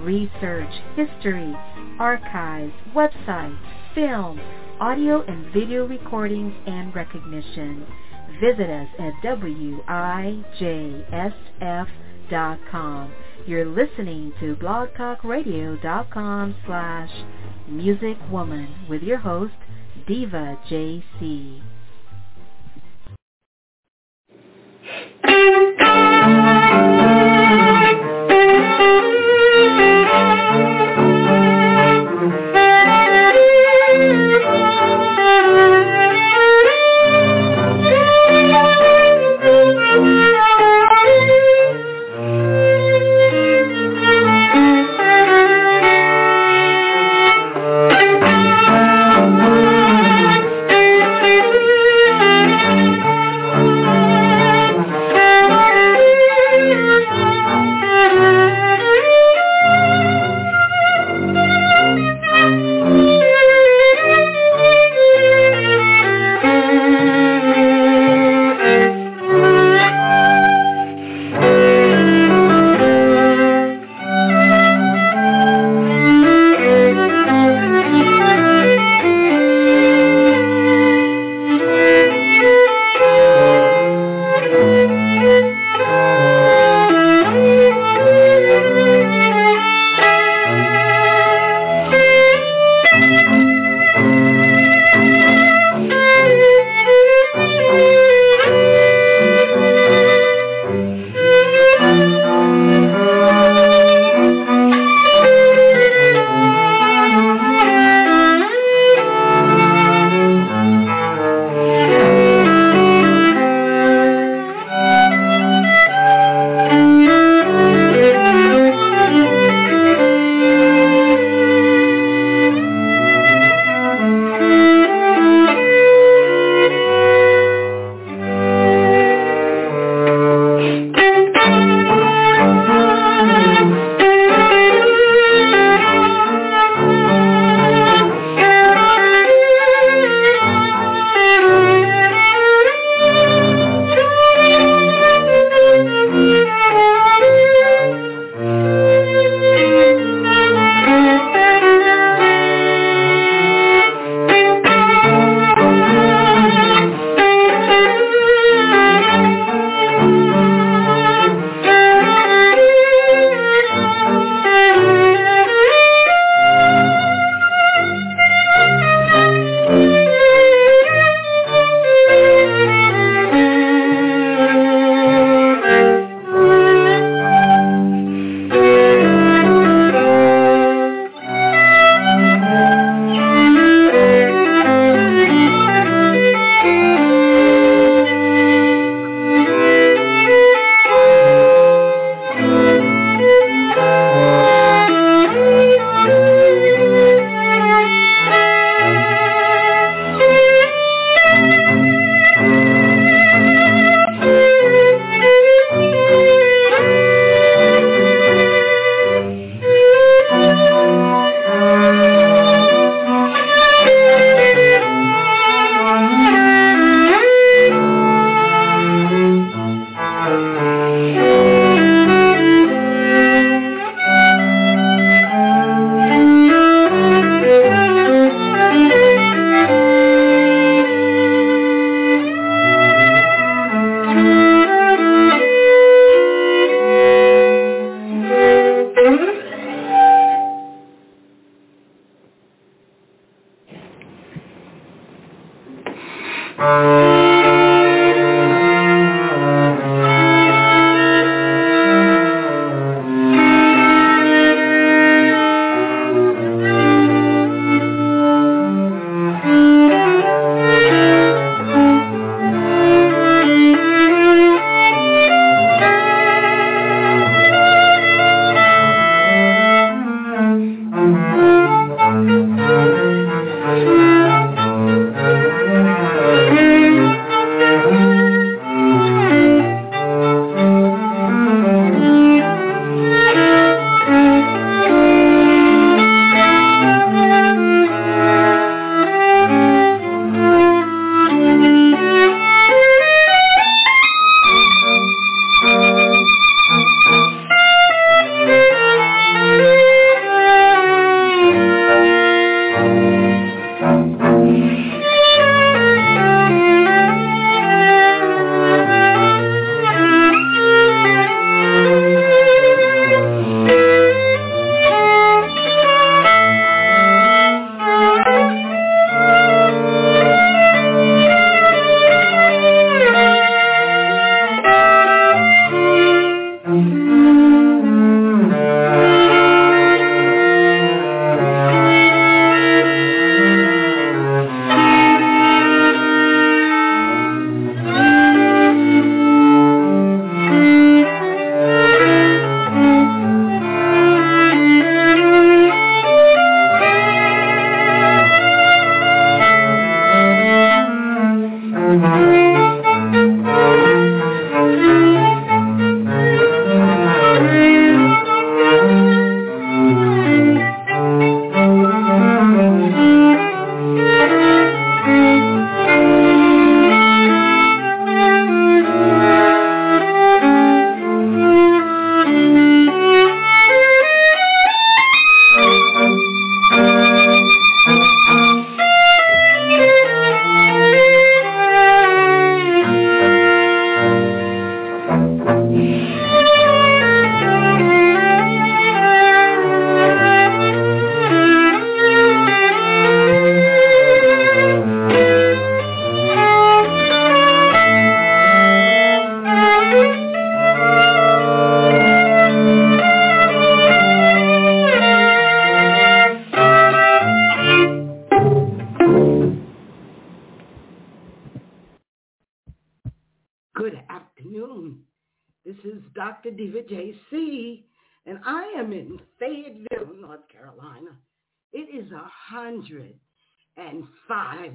research, history, archives, websites, film, audio and video recordings, and recognition. Visit us at WIJSF.com. You're listening to blogtalkradio.com slash musicwoman with your host, Diva JC. Thank you.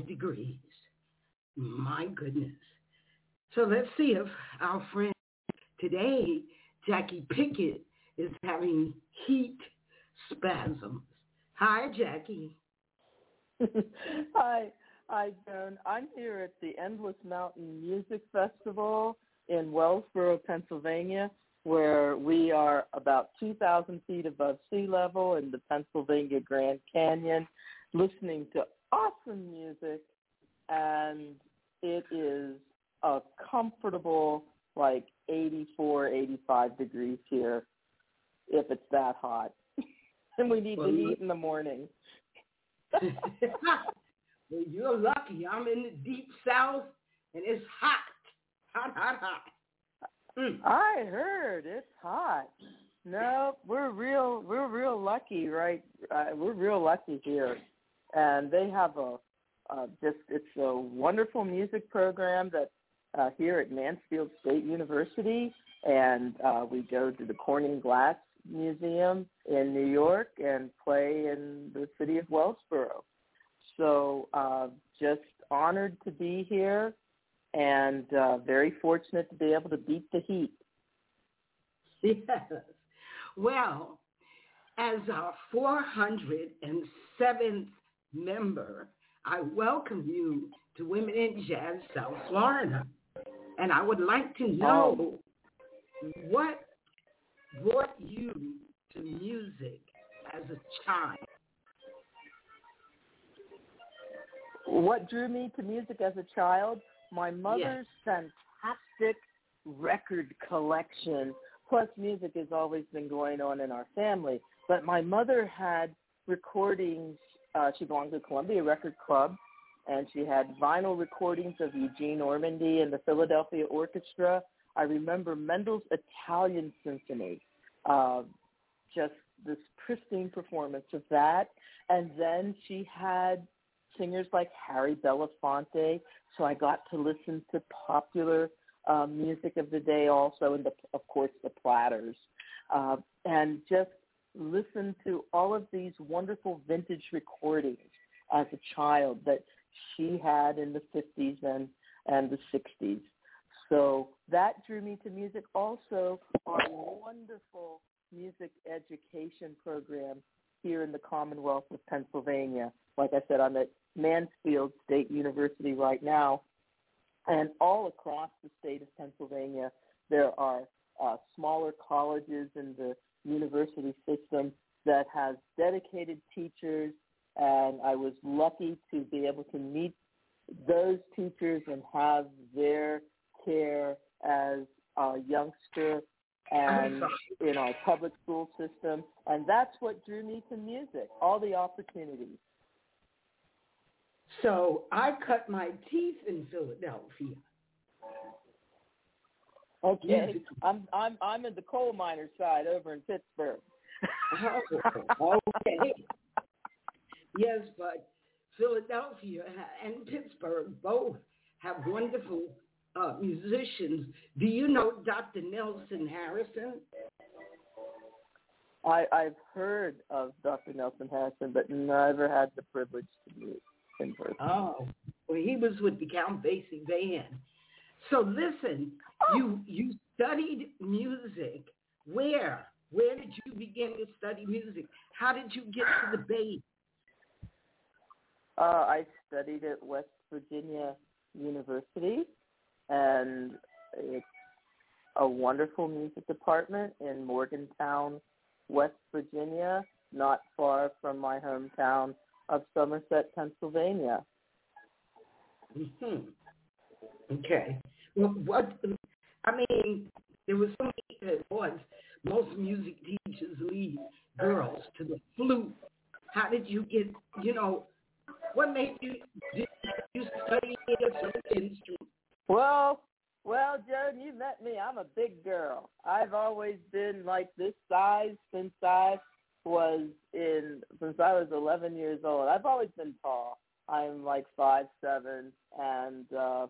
Degrees. My goodness. So let's see if our friend today, Jackie Pickett, is having heat spasms. Hi, Jackie. Hi. Hi, Joan. I'm here at the Endless Mountain Music Festival in Wellsboro, Pennsylvania, where we are about 2,000 feet above sea level in the Pennsylvania Grand Canyon, listening to awesome music, and it is a comfortable like 84, 85 degrees here if it's that hot. and we need well, to heat in the morning. well, you're lucky. I'm in the deep south and it's hot. Hot, hot, hot. Mm. I heard it's hot. No, we're real. We're real lucky, right? Uh, we're real lucky here, and they have a just it's a wonderful music program that uh, here at Mansfield State University, and uh, we go to the Corning Glass Museum in New York and play in the city of Wellsboro. So uh, just honored to be here and uh, very fortunate to be able to beat the heat. Yes. Well, as our 407th member, I welcome you to Women in Jazz South Florida. And I would like to know oh. what brought you to music as a child? What drew me to music as a child? My mother's yes. fantastic record collection. Plus, music has always been going on in our family. But my mother had recordings. Uh, she belonged to Columbia Record Club, and she had vinyl recordings of Eugene Ormandy and the Philadelphia Orchestra. I remember Mendel's Italian Symphony, uh, just this pristine performance of that. And then she had singers like Harry Belafonte, so I got to listen to popular uh, music of the day also, and the, of course the Platters, uh, and just listen to all of these wonderful vintage recordings as a child that she had in the 50s and, and the 60s. So that drew me to music. Also, our wonderful music education program here in the Commonwealth of Pennsylvania. Like I said, I'm at Mansfield State University right now. And all across the state of Pennsylvania, there are uh, smaller colleges in the university system that has dedicated teachers and I was lucky to be able to meet those teachers and have their care as a youngster and in our public school system. And that's what drew me to music, all the opportunities. So I cut my teeth in Philadelphia. Okay, I'm I'm I'm in the coal miner side over in Pittsburgh. okay. Yes, but Philadelphia and Pittsburgh both have wonderful uh, musicians. Do you know Dr. Nelson Harrison? I, I've heard of Dr. Nelson Harrison, but never had the privilege to meet in person. Oh, well, he was with the Count Basie band. So listen. You you studied music. Where? Where did you begin to study music? How did you get to the bass? Uh, I studied at West Virginia University, and it's a wonderful music department in Morgantown, West Virginia, not far from my hometown of Somerset, Pennsylvania. hmm Okay. Well, what I mean, there was so many once, Most music teachers lead girls to the flute. How did you get? You know, what made you did you study a certain instrument? Well, well, Joan, you met me. I'm a big girl. I've always been like this size since I was in since I was 11 years old. I've always been tall. I'm like five seven, and uh,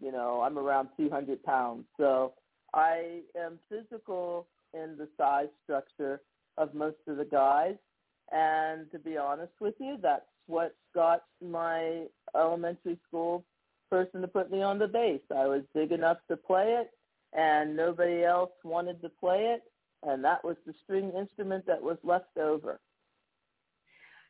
you know I'm around 200 pounds. So I am physical in the size structure of most of the guys. And to be honest with you, that's what got my elementary school person to put me on the bass. I was big enough to play it, and nobody else wanted to play it, and that was the string instrument that was left over.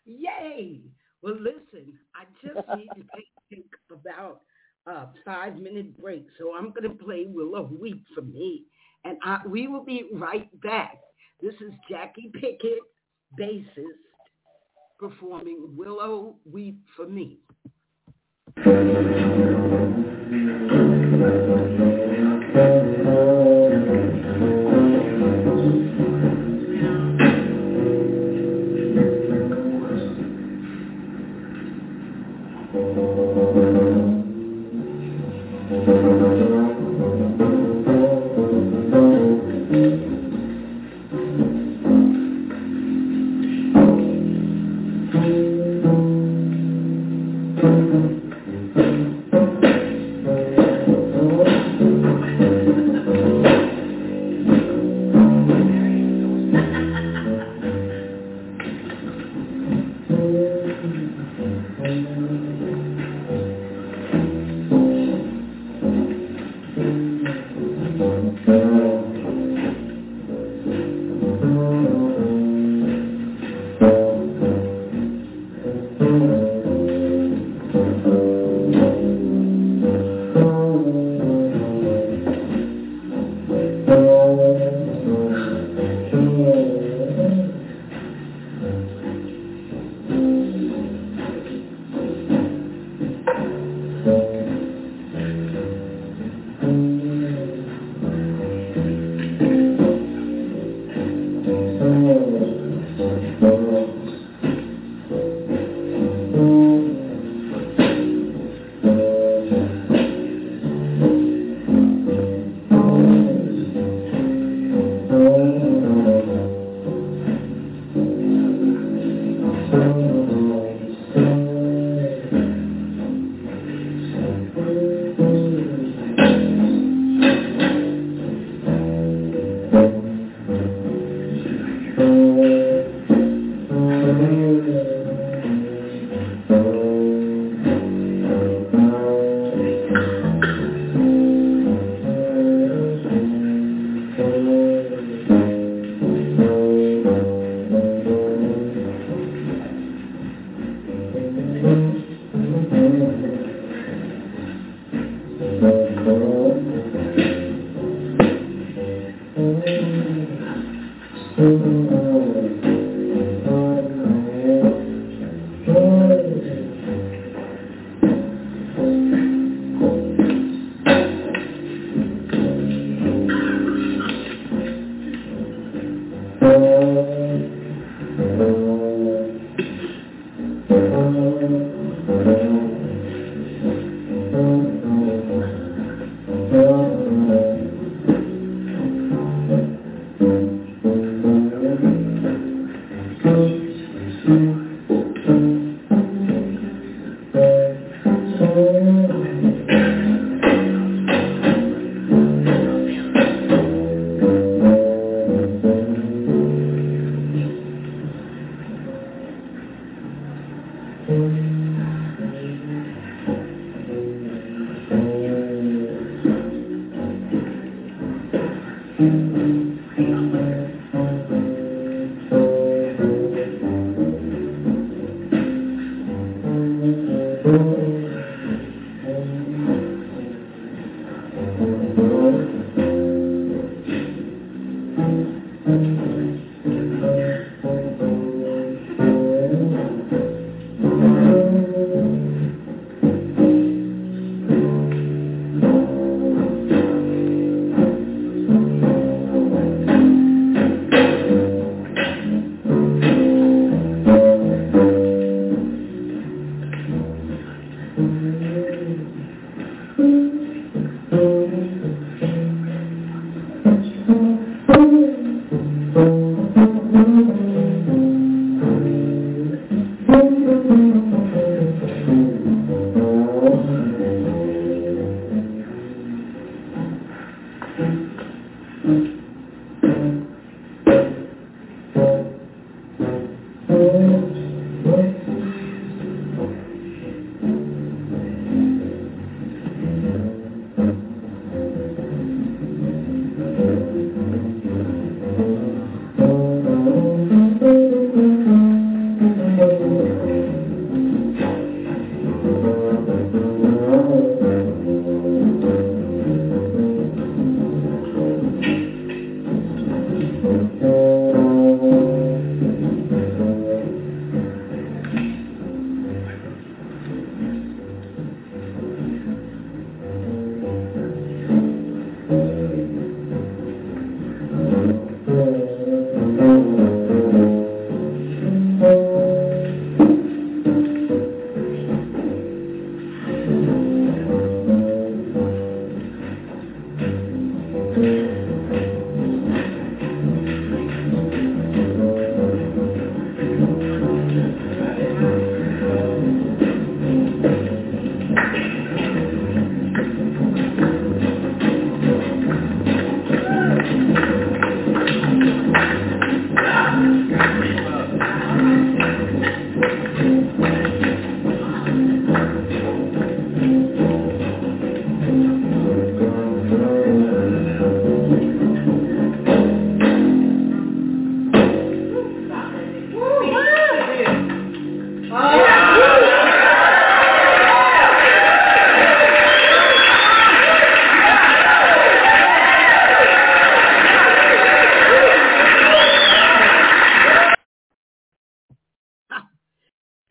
Yay! Well, listen, I just need to think about uh, five minute break. So I'm going to play Willow Weep for me. And I, we will be right back. This is Jackie Pickett, bassist, performing Willow Weep for me. Thank you.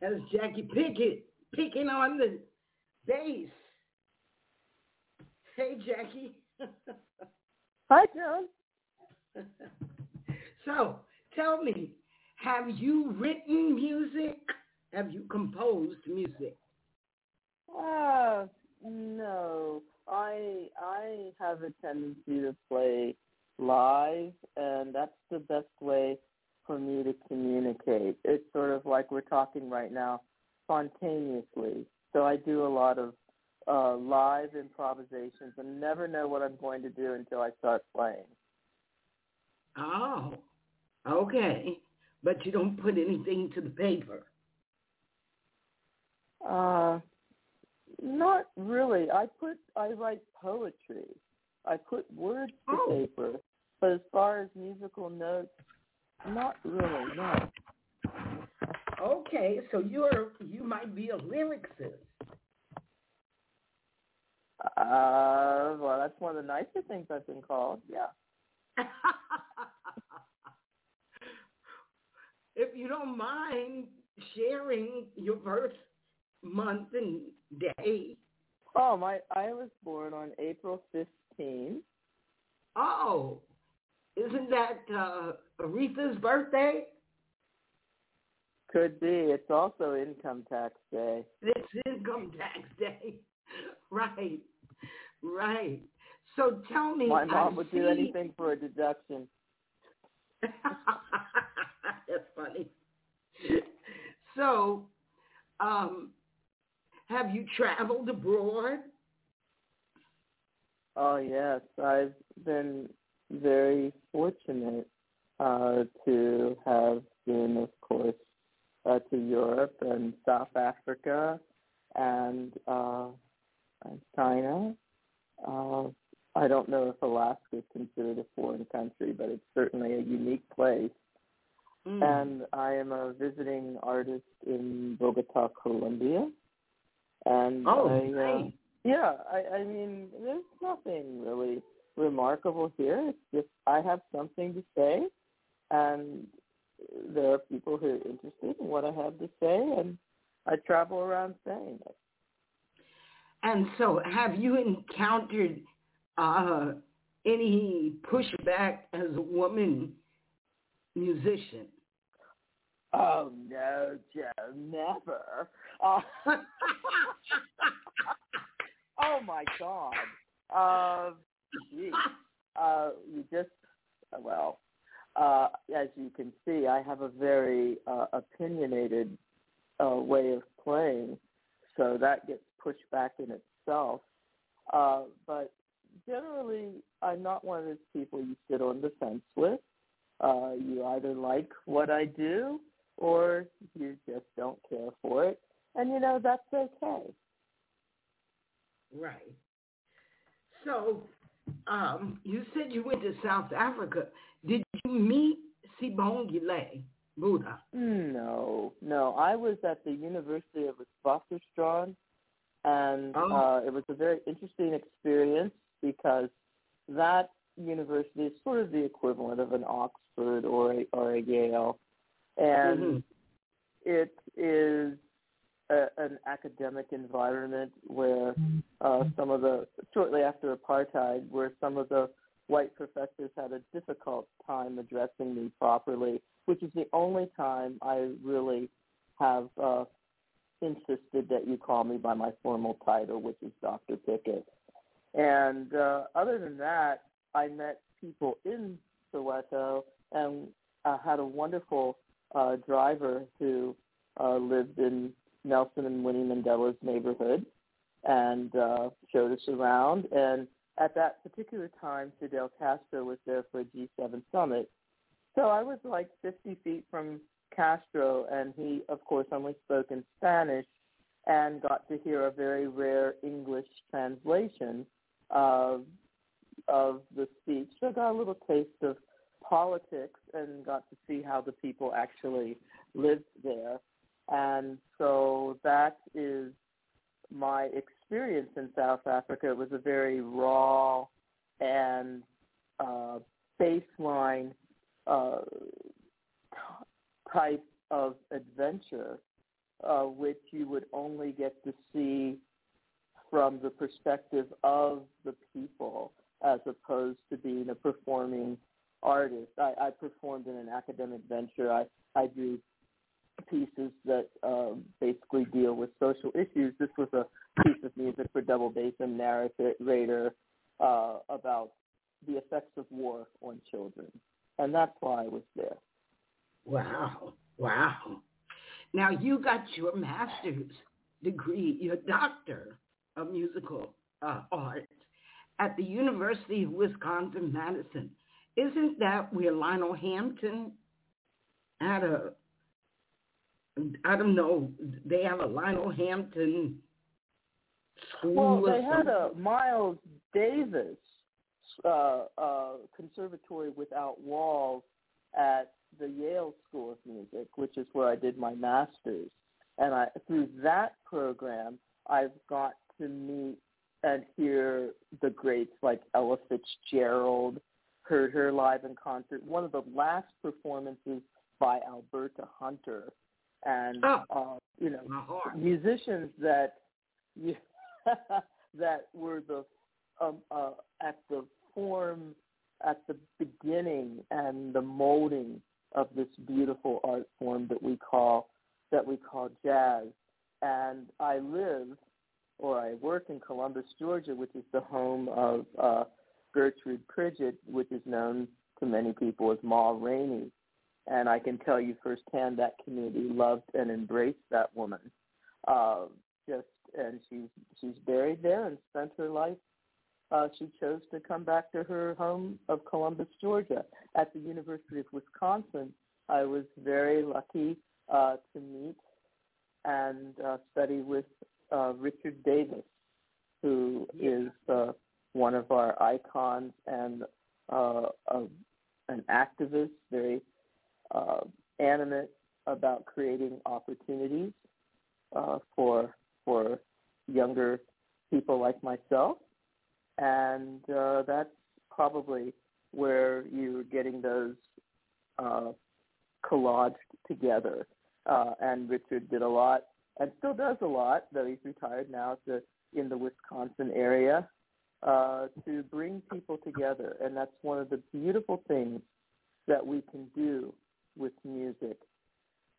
Is Jackie Pickett picking on the bass. Hey, Jackie. Hi, Joan. so, tell me, have you written music? Have you composed music? Uh, no. I I have a tendency to play live, and that's the best way for me to communicate. It's sort of like we're talking right now, spontaneously. So I do a lot of uh, live improvisations and never know what I'm going to do until I start playing. Oh, okay. But you don't put anything to the paper. Uh, not really. I put I write poetry. I put words to Oh. paper, but as far as musical notes, not really. No. Okay, so you're you might be a lyricist. Uh, well, that's one of the nicer things I've been called. Yeah. if you don't mind sharing your birth month and day. Oh, my! I was born on April fifteenth. Oh, isn't that uh, Aretha's birthday? Could be. It's also income tax day. It's income tax day. right, right. So tell me. My mom I would see... do anything for a deduction. That's funny. So, um, have you traveled abroad? Oh yes, I've been very fortunate uh, to have been, of course, uh, to Europe and South Africa and uh, and China. Uh, I don't know if Alaska is considered a foreign country, but it's certainly a unique place. Mm. And I am a visiting artist in Bogota, Colombia. And oh, I, uh, yeah, I, I mean, there's nothing really remarkable here. It's just I have something to say, and there are people who are interested in what I have to say, and I travel around saying it. And so, have you encountered uh, any pushback as a woman musician? Oh no, Joe, never. Uh, oh my God. Uh, geez. Uh, you just well, uh, as you can see, I have a very uh, opinionated uh, way of playing, so that gets pushed back in itself. Uh, but generally, I'm not one of those people you sit on the fence with. Uh, you either like what I do or you just don't care for it. And you know, that's okay. Right. So, um, you said you went to South Africa. Did you meet Sibongile Buddha? No, no. I was at the University of Witwatersrand, and Oh. uh, it was a very interesting experience because that university is sort of the equivalent of an Oxford or a, or a Yale, and Mhm. it is a, an academic environment where uh, some of the shortly after apartheid, where some of the white professors had a difficult time addressing me properly, which is the only time I really have uh, insisted that you call me by my formal title, which is Dr. Pickett. And uh, other than that, I met people in Soweto and uh, had a wonderful uh, driver who uh, lived in Nelson and Winnie Mandela's neighborhood and uh, showed us around. And at that particular time, Fidel Castro was there for a G7 summit. So I was like 50 feet from Castro, and he, of course, only spoke in Spanish and got to hear a very rare English translation of of the speech. So I got a little taste of politics and got to see how the people actually lived there. And so that is my experience in South Africa. It was a very raw and uh, baseline uh, type of adventure. uh, which you would only get to see from the perspective of the people as opposed to being a performing artist. I, I performed in an academic venture. I, I do pieces that um, basically deal with social issues. This was a piece of music for double bass and narrator uh, about the effects of war on children. And that's why I was there. Wow. Wow. Now you got your master's degree, your doctor of musical uh, arts at the University of Wisconsin-Madison. Isn't that where Lionel Hampton had a, I don't know, they have a Lionel Hampton school? Well, they had a Miles Davis uh, uh, conservatory without walls at the Yale School of Music, which is where I did my master's. And I, through that program, I've got to meet and hear the greats like Ella Fitzgerald, heard her live in concert. One of the last performances by Alberta Hunter, and oh, uh, you know musicians that you, that were the um, uh, at the form at the beginning and the molding of this beautiful art form that we call that we call jazz. And I live or I work in Columbus, Georgia, which is the home of uh, Gertrude Pridgett, which is known to many people as Ma Rainey. And I can tell you firsthand that community loved and embraced that woman. Uh, just and she's she's buried there and spent her life. Uh, she chose to come back to her home of Columbus, Georgia. At the University of Wisconsin, I was very lucky uh, to meet and uh, study with uh, Richard Davis, who is uh, one of our icons and uh, an activist, very uh, animate about creating opportunities uh, for for younger people like myself, and uh, that's probably where you're getting those uh, collaged together. Uh, and Richard did a lot and still does a lot, though he's retired now, to in the Wisconsin area uh, to bring people together, and that's one of the beautiful things that we can do with music.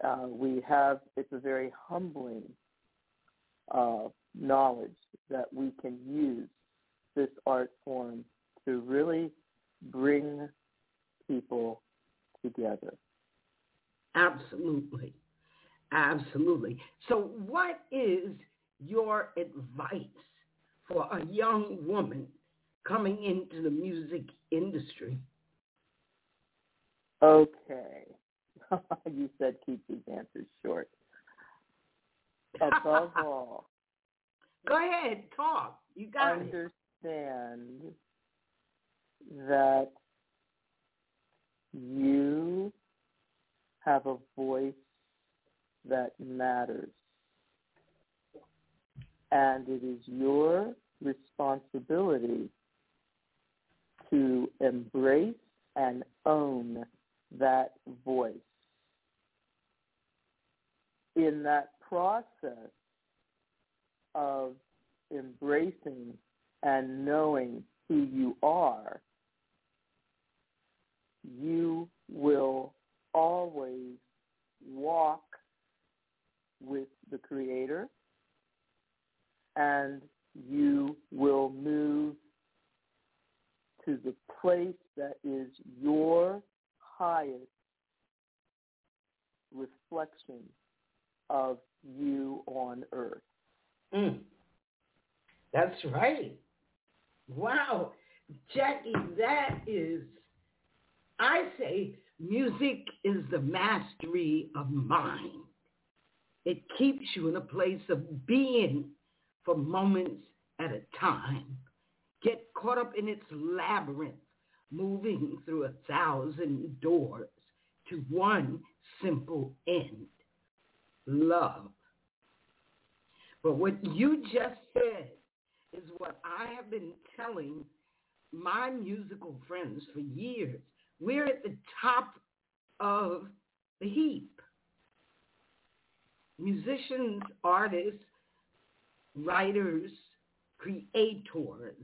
Uh, we have it's a very humbling uh, knowledge that we can use this art form to really bring people together. Absolutely. Absolutely. So what is your advice for a young woman coming into the music industry? Okay. you said keep these answers short. Above all, go ahead, talk. You got understand it. Understand that you have a voice that matters. And it is your responsibility to embrace and own that voice. In that process of embracing and knowing who you are, you will always walk with the Creator, and you will move to the place that is your highest reflection of you on earth. Mm. That's right. Wow. Jackie, that is, I say, music is the mastery of mind. It keeps you in a place of being for moments at a time. Get caught up in its labyrinth, moving through a thousand doors to one simple end, love. But what you just said is what I have been telling my musical friends for years. We're at the top of the heap. musicians, artists, writers, creators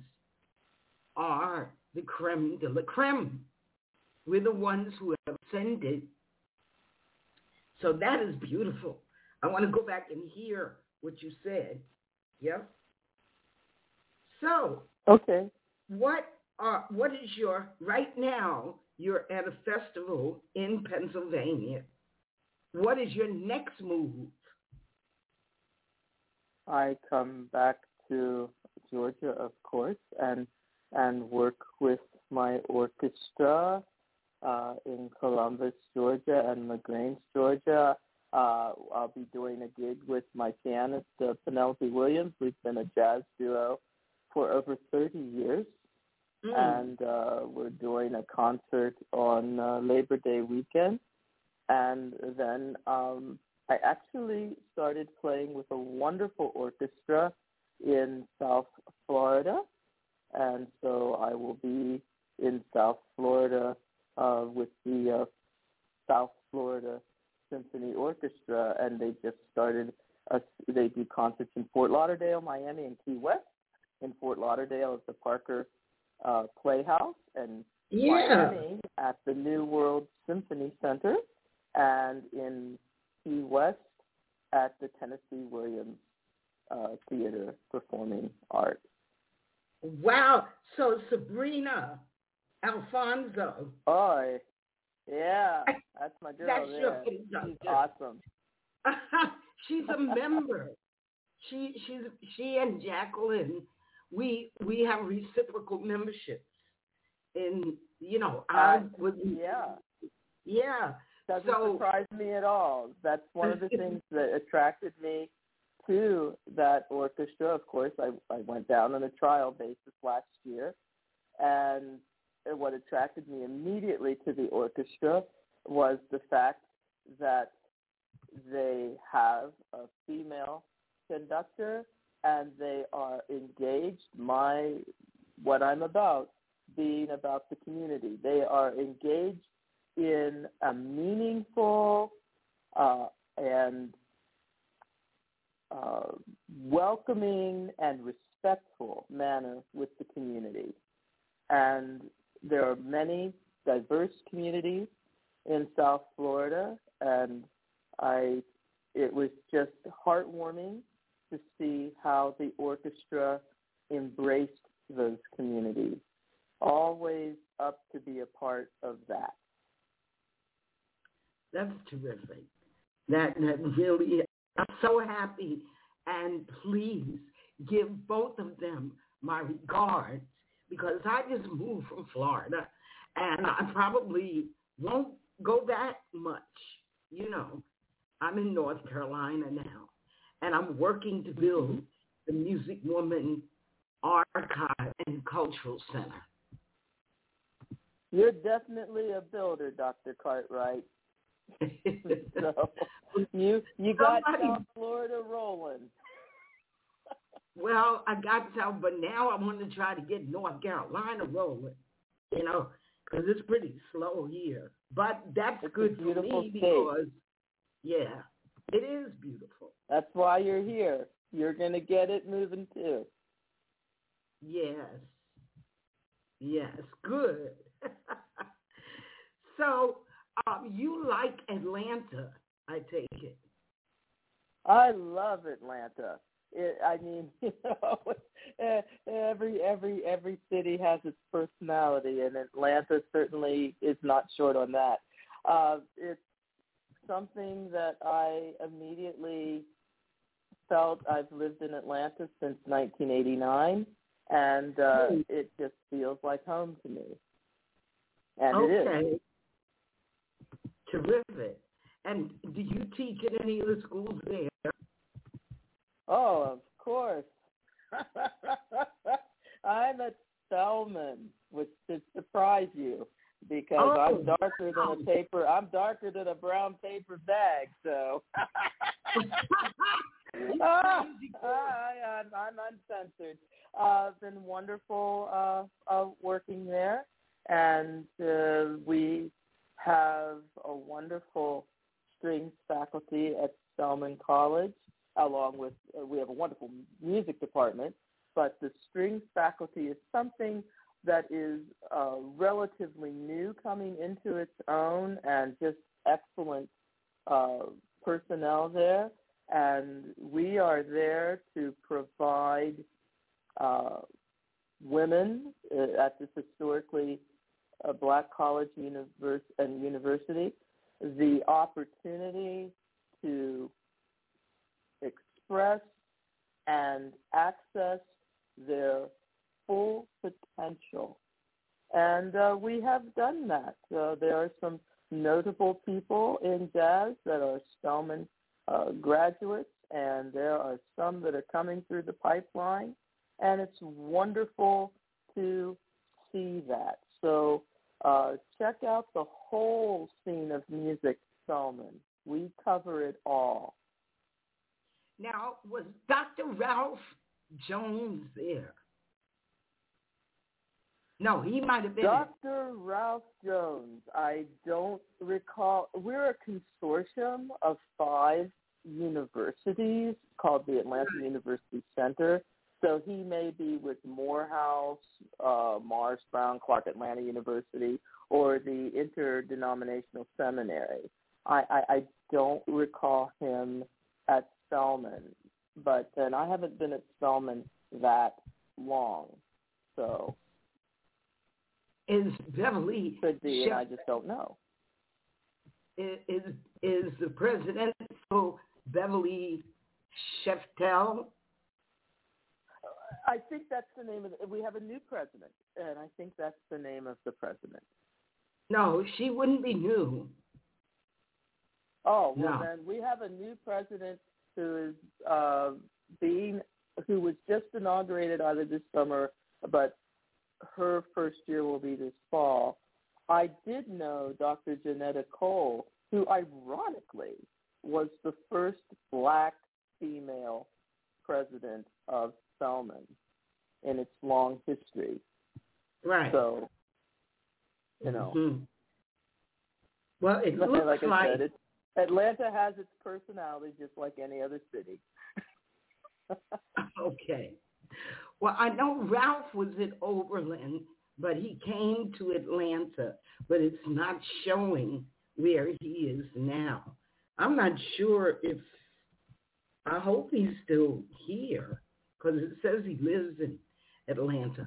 are the creme de la creme. We're the ones who have ascended. So that is beautiful. I want to go back and hear what you said. Yep. So, okay. What are what is your right now? You're at a festival in Pennsylvania. What is your next move? I come back to Georgia, of course, and and work with my orchestra uh, in Columbus, Georgia, and LaGrange, Georgia. Uh, I'll be doing a gig with my pianist uh, Penelope Williams. We've been a jazz duo for over 30 years, mm. and uh, we're doing a concert on uh, Labor Day weekend. And then um, I actually started playing with a wonderful orchestra in South Florida, and so I will be in South Florida uh, with the uh, South Florida Symphony Orchestra, and they just started. A, they do concerts in Fort Lauderdale, Miami, and Key West. In Fort Lauderdale is the Parker uh, Playhouse, and yeah. Miami at the New World Symphony Center, and in Key West at the Tennessee Williams uh, Theater Performing Arts. Wow! So Sebrina Alfonso. Oh, yeah, that's my girl. that's there. your She's awesome. she's a member. She she's she and Jacqueline. We we have reciprocal memberships. In you know, I uh, would yeah yeah. Doesn't so, surprise me at all. That's one of the things that attracted me to that orchestra. Of course, I I went down on a trial basis last year, and what attracted me immediately to the orchestra was the fact that they have a female conductor and they are engaged my what I'm about being about the community. They are engaged in a meaningful uh, and uh, welcoming and respectful manner with the community. And there are many diverse communities in South Florida, and I it was just heartwarming to see how the orchestra embraced those communities. Always up to be a part of that. That's terrific. That that really I'm so happy and please give both of them my regards because I just moved from Florida and I probably won't go back much. You know, I'm in North Carolina now and I'm working to build mm-hmm. the Music Woman Archive and Cultural Center. You're definitely a builder, Dr. Cartwright. so you you got Somebody, South Florida rolling. Well, I got South, but now I want to try to get North Carolina rolling. You know, because it's pretty slow here. But that's it's good for me state. because, yeah, it is beautiful. That's why you're here. You're gonna get it moving too. Yes. Yes. Good. so um, you like Atlanta, I take it. I love Atlanta. It, I mean, you know, eh, every every every city has its personality, and Atlanta certainly is not short on that. Uh, it's something that I immediately felt. I've lived in Atlanta since 1989, and uh, hmm. it just feels like home to me. And okay. it is. Terrific. And do you teach at any of the schools there? Oh, of course. I'm at Spelman, which should surprise you because oh, I'm darker than a paper. I'm darker than a brown paper bag. So. ah, I, I'm, I'm uncensored. Uh, been wonderful uh, uh, working there, and uh, we have a wonderful strings faculty at Spelman College, along with uh, we have a wonderful music department, but the strings faculty is something that is uh, relatively new coming into its own and just excellent uh, personnel there. And we are there to provide uh, women uh, at this historically uh, black college univers- and university the opportunity to express and access their full potential. And uh, we have done that. Uh, there are some notable people in jazz that are Spelman uh, graduates, and there are some that are coming through the pipeline. And it's wonderful to see that. So uh, check out the whole scene of music, Spelman. We cover it all. Now, was Dr. Ralph Jones there? No, he might have been. Dr. Ralph Jones, I don't recall. We're a consortium of five universities called the Atlanta University Center. So he may be with Morehouse, uh, Morris Brown, Clark Atlanta University, or the Interdenominational Seminary. I, I, I don't recall him at Spelman, but and I haven't been at Spelman that long, so is Beverly could be, and I just don't know. Is is the president so Beverly Sheftel? I think that's the name of the, we have a new president, and I think that's the name of the president. No, she wouldn't be new. Oh well, No. then we have a new president who is uh, being who was just inaugurated either this summer, but her first year will be this fall. I did know Dr. Johnnetta Cole, who ironically was the first black female president of Spelman in its long history. Right. So, you know, Mhm. Well, it looks like I like said, it's, Atlanta has its personality just like any other city. okay. Well, I know Ralph was at Oberlin, but he came to Atlanta, but it's not showing where he is now. I'm not sure if I hope he's still here because it says he lives in Atlanta.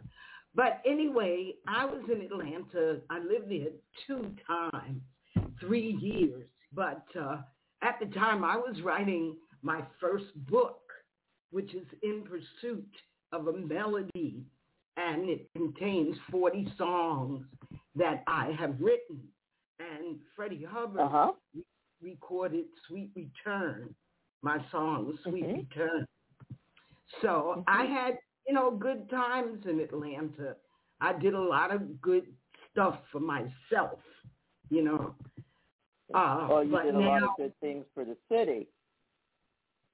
But anyway, I was in Atlanta. I lived there two times, three years. But uh, at the time, I was writing my first book, which is In Pursuit of a Melody, and it contains 40 songs that I have written. And Freddie Hubbard Uh huh. recorded Sweet Return, my song Sweet Mhm. Return. So I had, you know, good times in Atlanta. I did a lot of good stuff for myself, you know. Uh, well, you did a now, lot of good things for the city.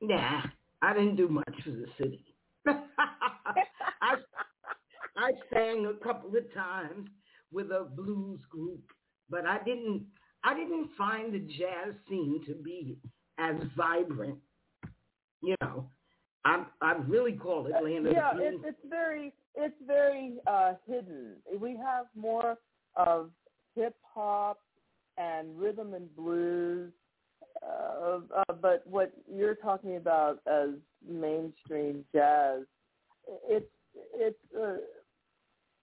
Nah, I didn't do much for the city. I I sang a couple of times with a blues group, but I didn't I didn't find the jazz scene to be as vibrant. You know, I I really call Atlanta. yeah, the it's it's very it's very uh, hidden. We have more of hip hop and rhythm and blues, uh, uh, but what you're talking about as mainstream jazz, it's it's uh,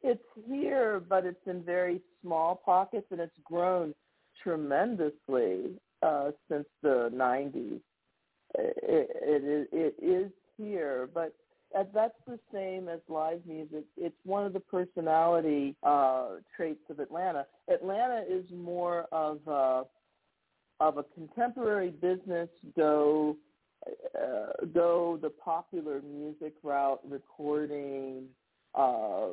it's here, but it's in very small pockets, and it's grown tremendously uh, since the '90s. It, it, it is here, but that's the same as live music. It's one of the personality uh, traits of Atlanta. Atlanta is more of a, of a contemporary business go uh, go the popular music route, recording uh,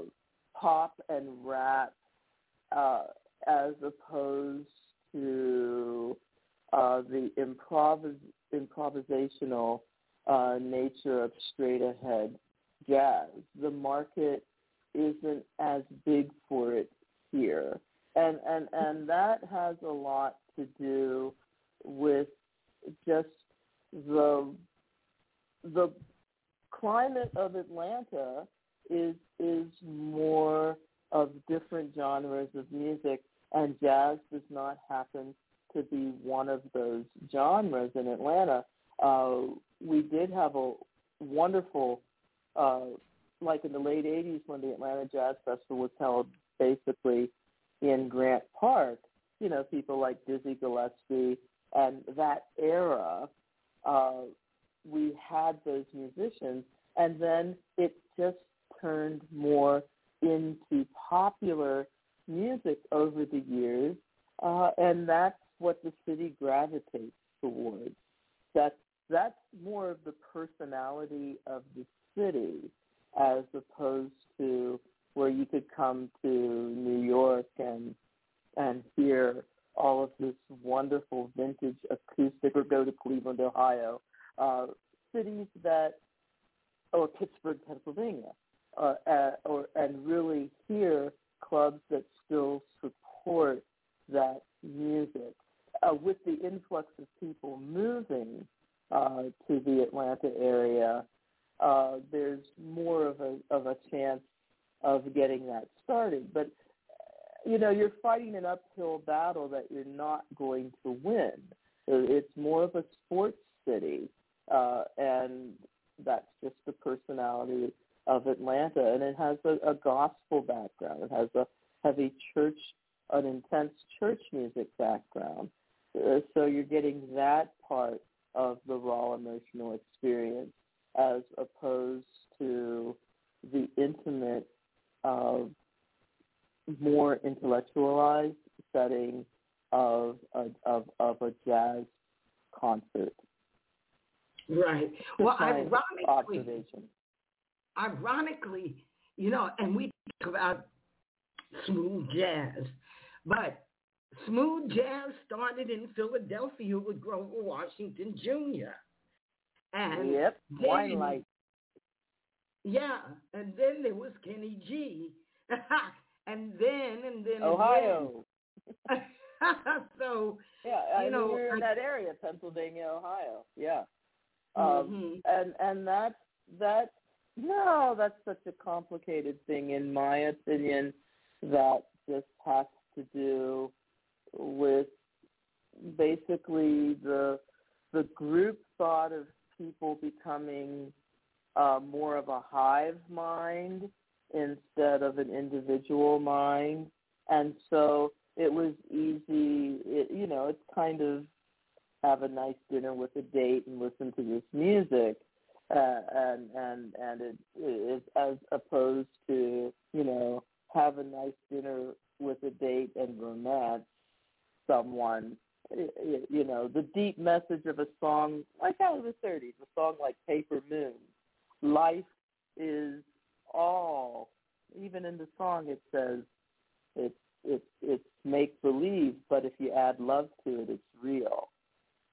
pop and rap, uh, as opposed to uh, the improvis- improvisational uh, nature of straight ahead jazz. The market isn't as big for it here. And, and, and that has a lot to do with just the the climate of Atlanta is is more of different genres of music, and jazz does not happen to be one of those genres in Atlanta. Uh, we did have a wonderful, uh, like in the late '80s when the Atlanta Jazz Festival was held, basically in Grant Park. You know, people like Dizzy Gillespie and that era. Uh, we had those musicians, and then it just turned more into popular music over the years, uh, and that's what the city gravitates towards. That's that's more of the personality of the city as opposed to where you could come to New York and and hear all of this wonderful vintage acoustic or go to Cleveland, Ohio, uh, cities that or Pittsburgh, Pennsylvania, uh, uh, or and really hear clubs that still support that music. Uh, with the influx of people moving uh, to the Atlanta area, uh, there's more of a of a chance of getting that started. But you know, you're fighting an uphill battle that you're not going to win. It's more of a sports city, uh, and that's just the personality of Atlanta, and it has a, a gospel background. It has a heavy church, an intense church music background. Uh, so you're getting that part of the raw emotional experience as opposed to the intimate, uh, more intellectualized setting of a, of, of a jazz concert. Right. Well, ironically, observation ironically, you know, and we talk about smooth jazz, but smooth jazz started in Philadelphia with Grover Washington Jr. And yep, then, light. Yeah, and then there was Kenny G, and then and then Ohio. And then. so yeah, I you know, we are in I, that area, Pennsylvania, Ohio. Yeah, mm-hmm. um, and and that that no, that's such a complicated thing, in my opinion, that just has to do with basically the the group thought of people becoming uh, more of a hive mind instead of an individual mind, and so it was easy. It, you know, it's kind of have a nice dinner with a date and listen to this music uh, and and and it is as opposed to you know have a nice dinner with a date and romance someone you know the deep message of a song like out of the 30s a song like paper moon life is all even in the song it says it's it's it's make believe but if you add love to it it's real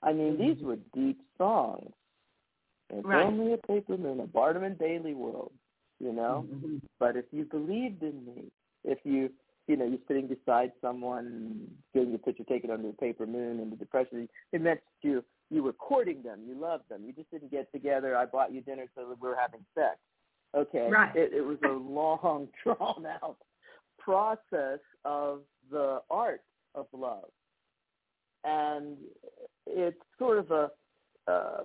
i mean these were deep songs it's right. only a paper moon, a Barnum and Bailey world, you know. Mm-hmm. But if you believed in me, if you, you know, you're sitting beside someone, getting a picture taken under a paper moon in the depression, it meant you you were courting them, you loved them. You just didn't get together. I bought you dinner so that we were having sex. Okay, right. it, it was a long, drawn out process of the art of love, and it's sort of a uh,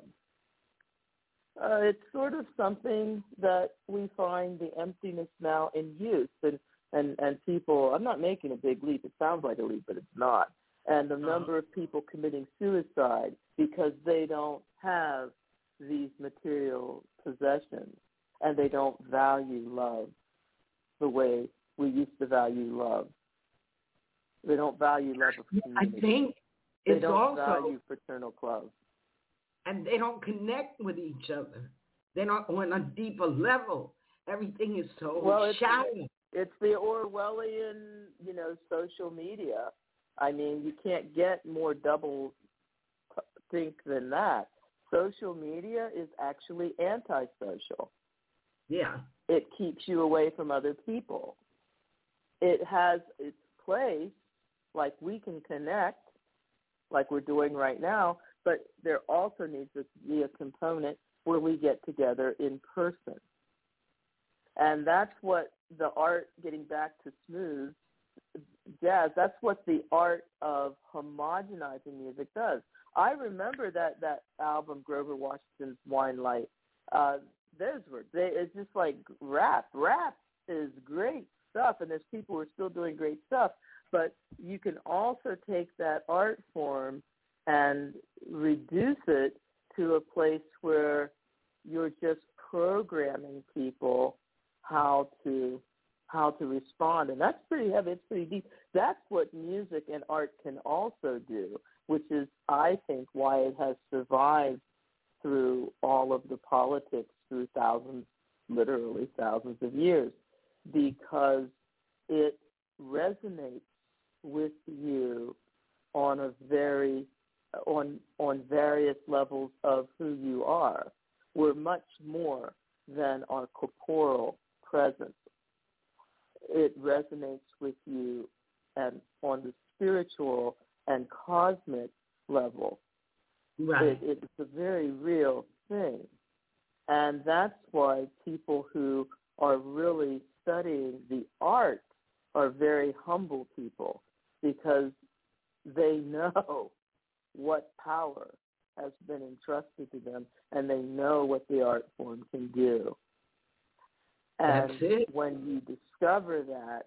uh, it's sort of something that we find the emptiness now in youth and, and, and people, I'm not making a big leap. It sounds like a leap, but it's not. And the uh-huh. number of people committing suicide because they don't have these material possessions and they don't value love the way we used to value love. They don't value love of community. I think they it's don't also value fraternal clubs and they don't connect with each other. They're not on a deeper level. Everything is so well, shallow. It's the Orwellian, you know, social media. I mean, you can't get more double think than that. Social media is actually antisocial. Yeah. It keeps you away from other people. It has its place, like we can connect, like we're doing right now, but there also needs to be a component where we get together in person. And that's what the art, getting back to smooth jazz, that's what the art of homogenizing music does. I remember that that album Grover Washington's Winelight. Uh, those were they. It's just like rap. Rap is great stuff, and there's people who are still doing great stuff. But you can also take that art form and reduce it to a place where you're just programming people how to how to respond and that's pretty heavy it's pretty deep that's what music and art can also do which is i think why it has survived through all of the politics through thousands literally thousands of years because it resonates with you on a very on on various levels of who you are. We're much more than our corporal presence. It resonates with you and on the spiritual and cosmic level. Right. It, it's a very real thing. And that's why people who are really studying the art are very humble people because they know what power has been entrusted to them and they know what the art form can do. And That's it. when you discover that,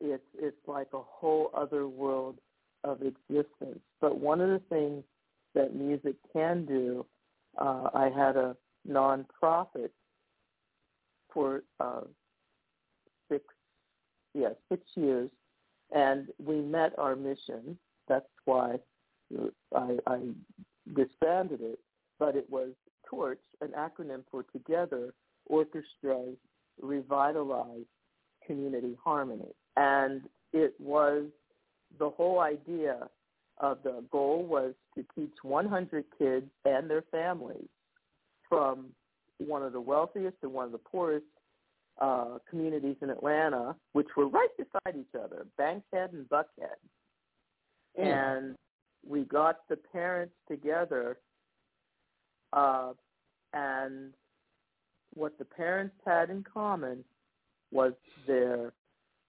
it's it's like a whole other world of existence. But one of the things that music can do, uh, I had a nonprofit for uh, six, yeah, six years, and we met our mission. That's why I, I disbanded it, but it was TORCH, an acronym for Together Orchestras Revitalize Community Harmony. And it was the whole idea of the goal was to teach 100 kids and their families from one of the wealthiest and one of the poorest uh, communities in Atlanta, which were right beside each other, Bankhead and Buckhead. And we got the parents together, uh, and what the parents had in common was their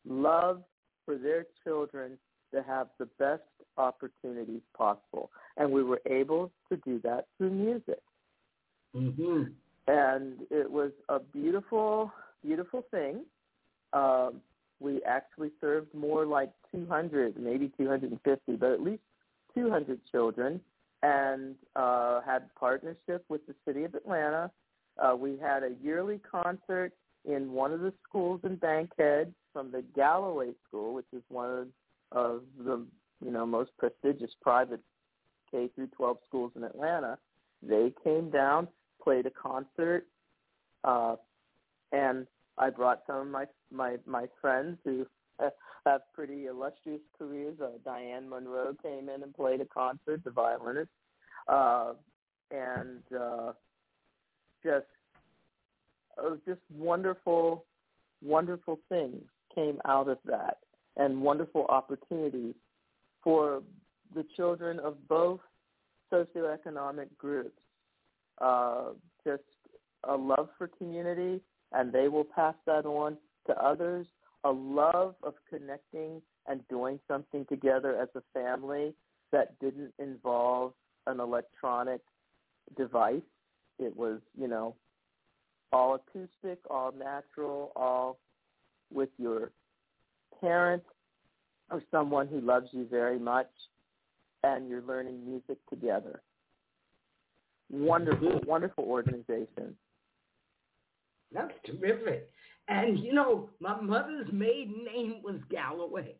love for their children to have the best opportunities possible. And we were able to do that through music. Mm-hmm. And it was a beautiful, beautiful thing. Um, we actually served more like 200, maybe 250, but at least 200 children and uh, had partnership with the city of Atlanta. Uh, we had a yearly concert in one of the schools in Bankhead from the Galloway School, which is one of, the you know most prestigious private K through 12 schools in Atlanta. They came down, played a concert, uh, and I brought some of my my my friends who have pretty illustrious careers. Uh, Diane Monroe came in and played a concert, the violinist, uh, and uh, just uh, just wonderful, wonderful things came out of that, and wonderful opportunities for the children of both socioeconomic groups. Uh, just a love for community, and they will pass that on to others. A love of connecting and doing something together as a family that didn't involve an electronic device. It was, you know, all acoustic, all natural, all with your parent or someone who loves you very much, and you're learning music together. Wonderful, mm-hmm. wonderful organization. That's terrific. And you know, my mother's maiden name was Galloway.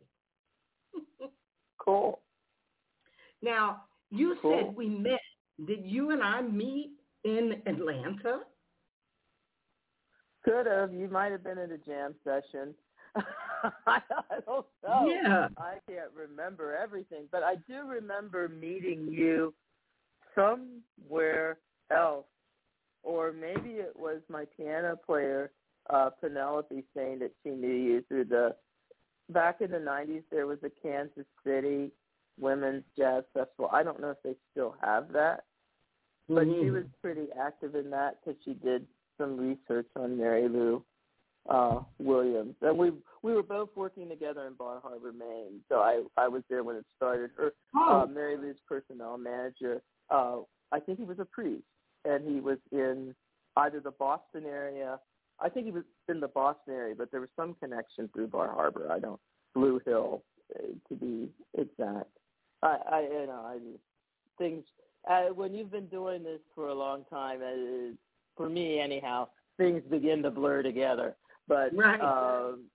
cool. Now, you Cool. said we met. Did you and I meet in Atlanta? Could have. You might have been at a jam session. I don't know. Yeah. I can't remember everything, but I do remember meeting you somewhere else, or maybe it was my piano player, uh, Penelope, saying that she knew you through the. Back in the '90s, there was a Kansas City Women's Jazz Festival. I don't know if they still have that, but mm-hmm. she was pretty active in that because she did some research on Mary Lou uh, Williams, and we we were both working together in Bar Harbor, Maine. So I I was there when it started. Her oh. uh, Mary Lou's personnel manager, uh, I think he was a priest, and he was in either the Boston area. I think he was in the Boston area, but there was some connection through Bar Harbor. I don't Blue Hill uh, to be exact. I, I you know I mean things uh, when you've been doing this for a long time, uh, for me anyhow, things begin to blur together. But right. um,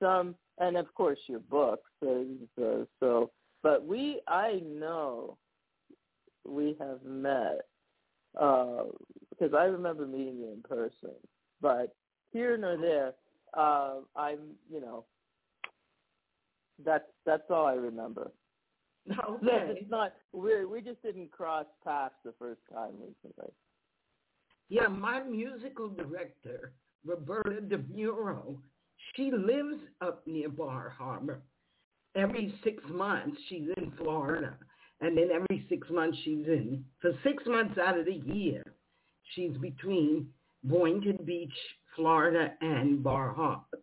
some, and of course your books. So, so, so, but we, I know, we have met uh, because I remember meeting you in person. But here nor there, uh, I'm, you know, that's that's all I remember. Okay. it's not. We we just didn't cross paths the first time recently. Yeah, my musical director, Roberta DeMuro, she lives up near Bar Harbor. Every six months, she's in Florida. And then every six months, she's in, for six months out of the year, she's between Boynton Beach, Florida, and Bar Harbor.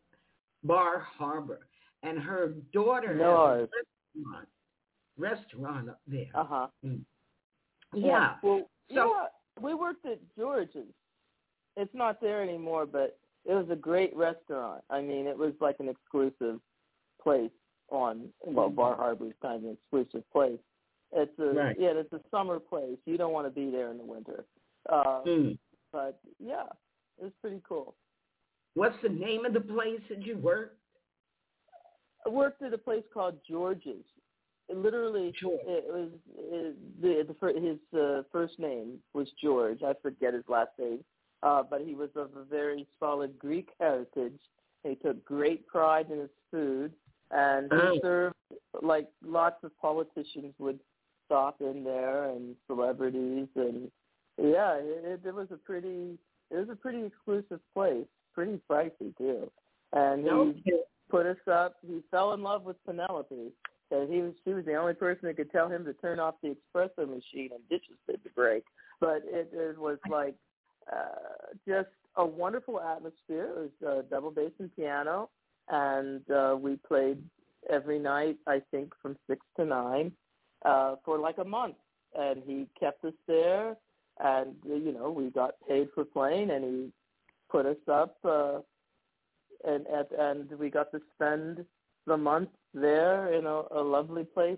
Bar Harbor. And her daughter no. has a restaurant, restaurant up there. Uh-huh. Mm. Yeah. yeah. Well, so, you know we worked at George's. It's not there anymore, but it was a great restaurant. I mean, it was like an exclusive place on well, Mm-hmm. Bar Harbor is kind of an exclusive place. It's a Right. yeah, it's a summer place. You don't want to be there in the winter. Uh, mm. But yeah, it was pretty cool. What's the name of the place that you worked? I worked at a place called George's. It literally, George. it was it, the, the fir- his uh, first name was George. I forget his last name, uh, but he was of a very solid Greek heritage. He took great pride in his food, and he Oh. served like lots of politicians would stop in there and celebrities, and yeah, it, it was a pretty it was a pretty exclusive place, pretty pricey too. And he Okay. put us up. He fell in love with Penelope. And he was she was the only person that could tell him to turn off the espresso machine and dishes did to break. But it, it was like uh, just a wonderful atmosphere. It was a double bass and piano, and uh, we played every night. I think from six to nine uh, for like a month, and he kept us there. And you know we got paid for playing, and he put us up. Uh, and at, and we got to spend the month there in a, a lovely place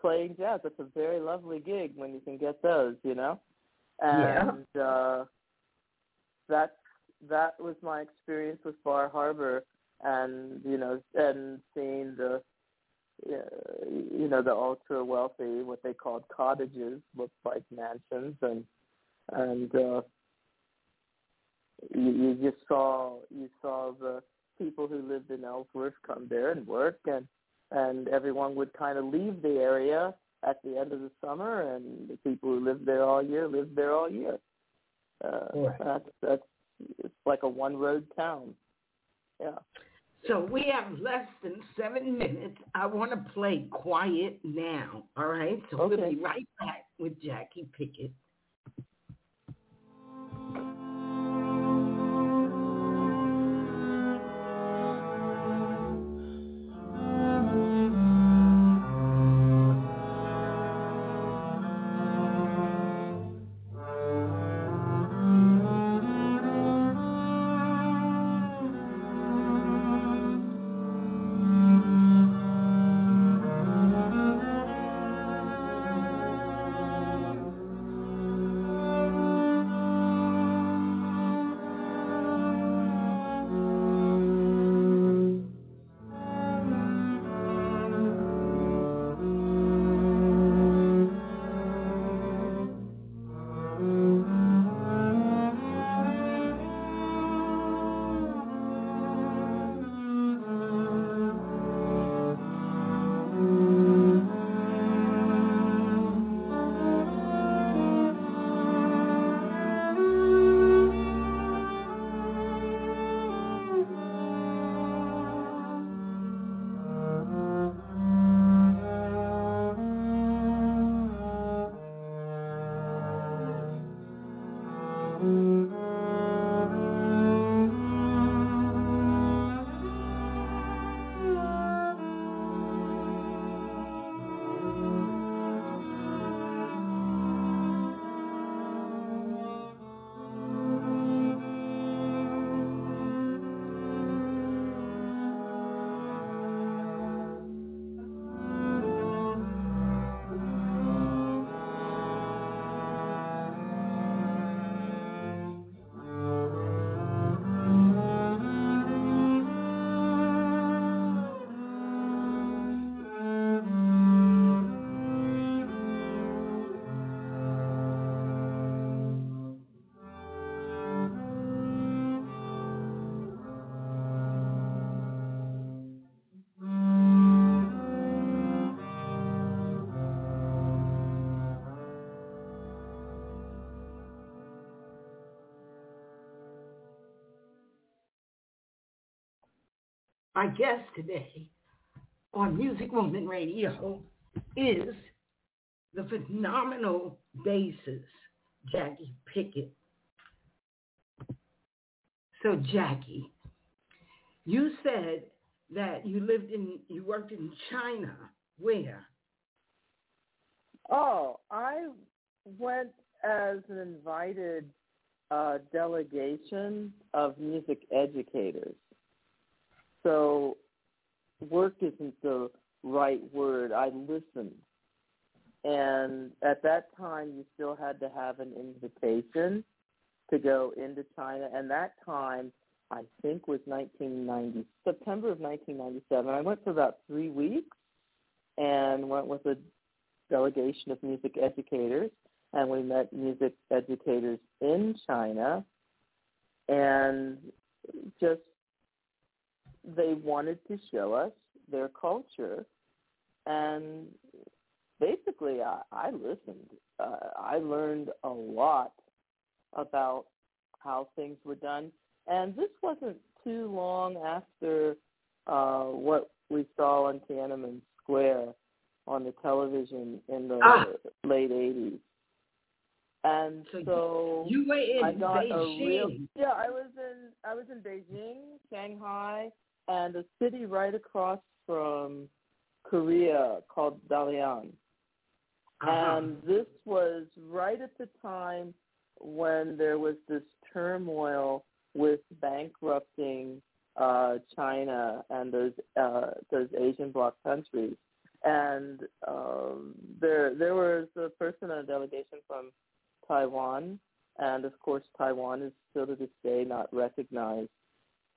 playing jazz. It's a very lovely gig when you can get those, you know. And uh, that that was my experience with Bar Harbor, and you know, and seeing the you know the ultra wealthy, what they called cottages, looked like mansions, and and uh, you, you just saw you saw the people who lived in Ellsworth come there and work, and and everyone would kind of leave the area at the end of the summer, and the people who lived there all year lived there all year. Uh, Right. That's that's it's like a one road town. Yeah. So we have less than seven minutes. I want to play Quiet Now. All right. So we'll Okay. be right back with Jackie Pickett. Our guest today on Music Woman Radio is the phenomenal bassist, Jackie Pickett. So Jackie, you said that you lived in, you worked in China. Where? Oh, I went as an invited uh, delegation of music educators. So work isn't the right word. I listened. And at that time, you still had to have an invitation to go into China. And that time, I think, was 1990, September of 1997. I went for about three weeks and went with a delegation of music educators. And we met music educators in China. And just they wanted to show us their culture and basically I, I listened uh, i learned a lot about how things were done and this wasn't too long after uh, what we saw on tiananmen square on the television in the ah. late 80s and so, so you were in I got Beijing. a real yeah I was in I was in Beijing Shanghai and a city right across from Korea called Dalian. Uh-huh. And this was right at the time when there was this turmoil with bankrupting uh, China and those uh, those Asian bloc countries. And um, there there was a person on a delegation from Taiwan, and of course Taiwan is still to this day not recognized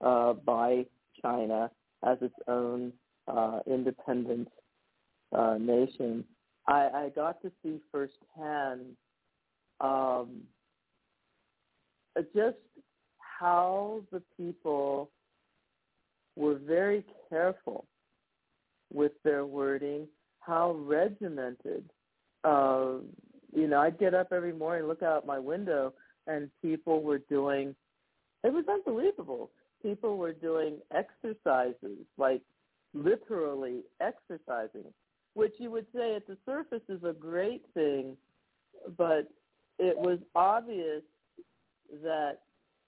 uh, by China as its own uh, independent uh, nation, I, I got to see firsthand um, just how the people were very careful with their wording, how regimented. Uh, you know, I'd get up every morning, look out my window, and people were doing. It was unbelievable people were doing exercises, like literally exercising, which you would say at the surface is a great thing, but it was obvious that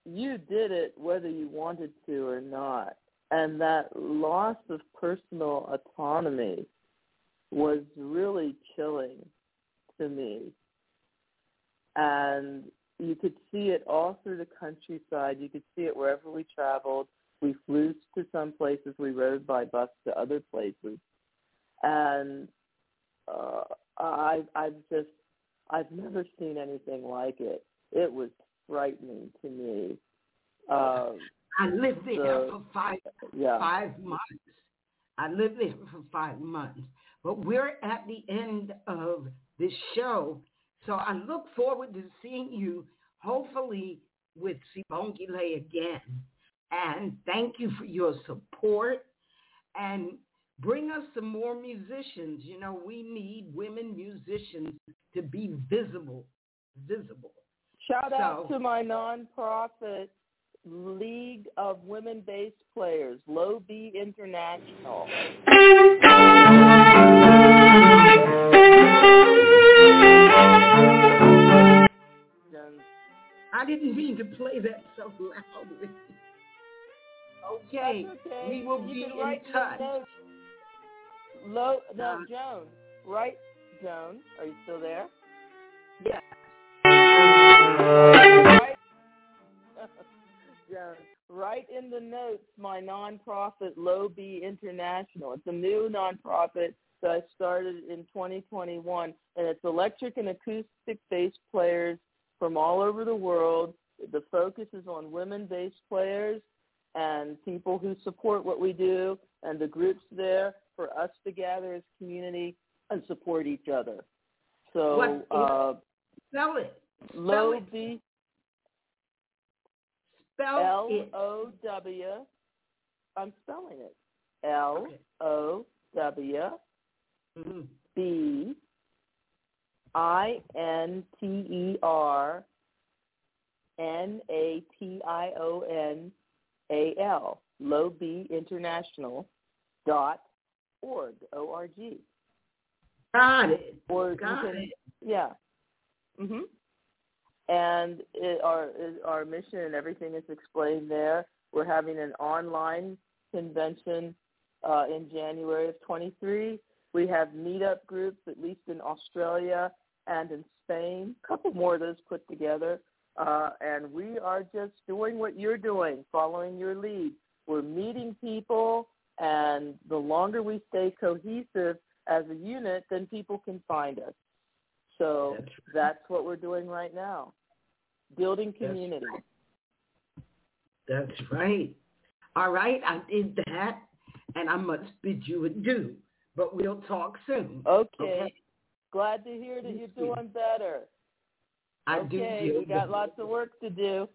you did it whether you wanted to or not. And that loss of personal autonomy was really chilling to me. And you could see it all through the countryside. You could see it wherever we traveled. We flew to some places. We rode by bus to other places, and uh, I, I've just I've never seen anything like it. It was frightening to me. Um, I lived there so, for five yeah. five months. I lived there for five months. But we're at the end of this show, so I look forward to seeing you, hopefully with Sibongile again. And thank you for your support. And bring us some more musicians. You know, we need women musicians to be visible. Visible. Shout so, out to my nonprofit League of Women Bass Players, Low B International. I didn't mean to play that so loudly. Okay, okay. we will you be in touch. Low, no, Uh, Joan, right? Joan, are you still there? Yes. Right, Joan, write in the notes my nonprofit Low B International. It's a new nonprofit that I started in 2021, and it's electric and acoustic bass players from all over the world. The focus is on women-based players and people who support what we do and the groups there for us to gather as community and support each other. So What- uh, Spell it. Spell it. Spell L. O W. I'm spelling it. L. O W Mhm. B I N T E R N A T I O N A-L, low B international dot org, O-R-G. Got it. Or Got can, it. yeah. Mhm. And it, our our mission and everything is explained there. We're having an online convention uh, in January of 23. We have meetup groups, at least in Australia and in Spain. A couple more of those put together. Uh, and we are just doing what you're doing, following your lead. We're meeting people, and the longer we stay cohesive as a unit, then people can find us. So That's that's what we're doing right now, building That's community. That's right. All right, I did that, and I must bid you adieu. But we'll talk soon. Okay. Glad to hear that you're doing better. I okay, do. we got lots of work to do.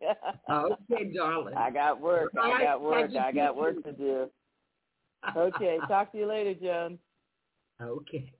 Okay, darling. I got work. I got work. I got work to do. Okay, talk to you later, Joan. Okay.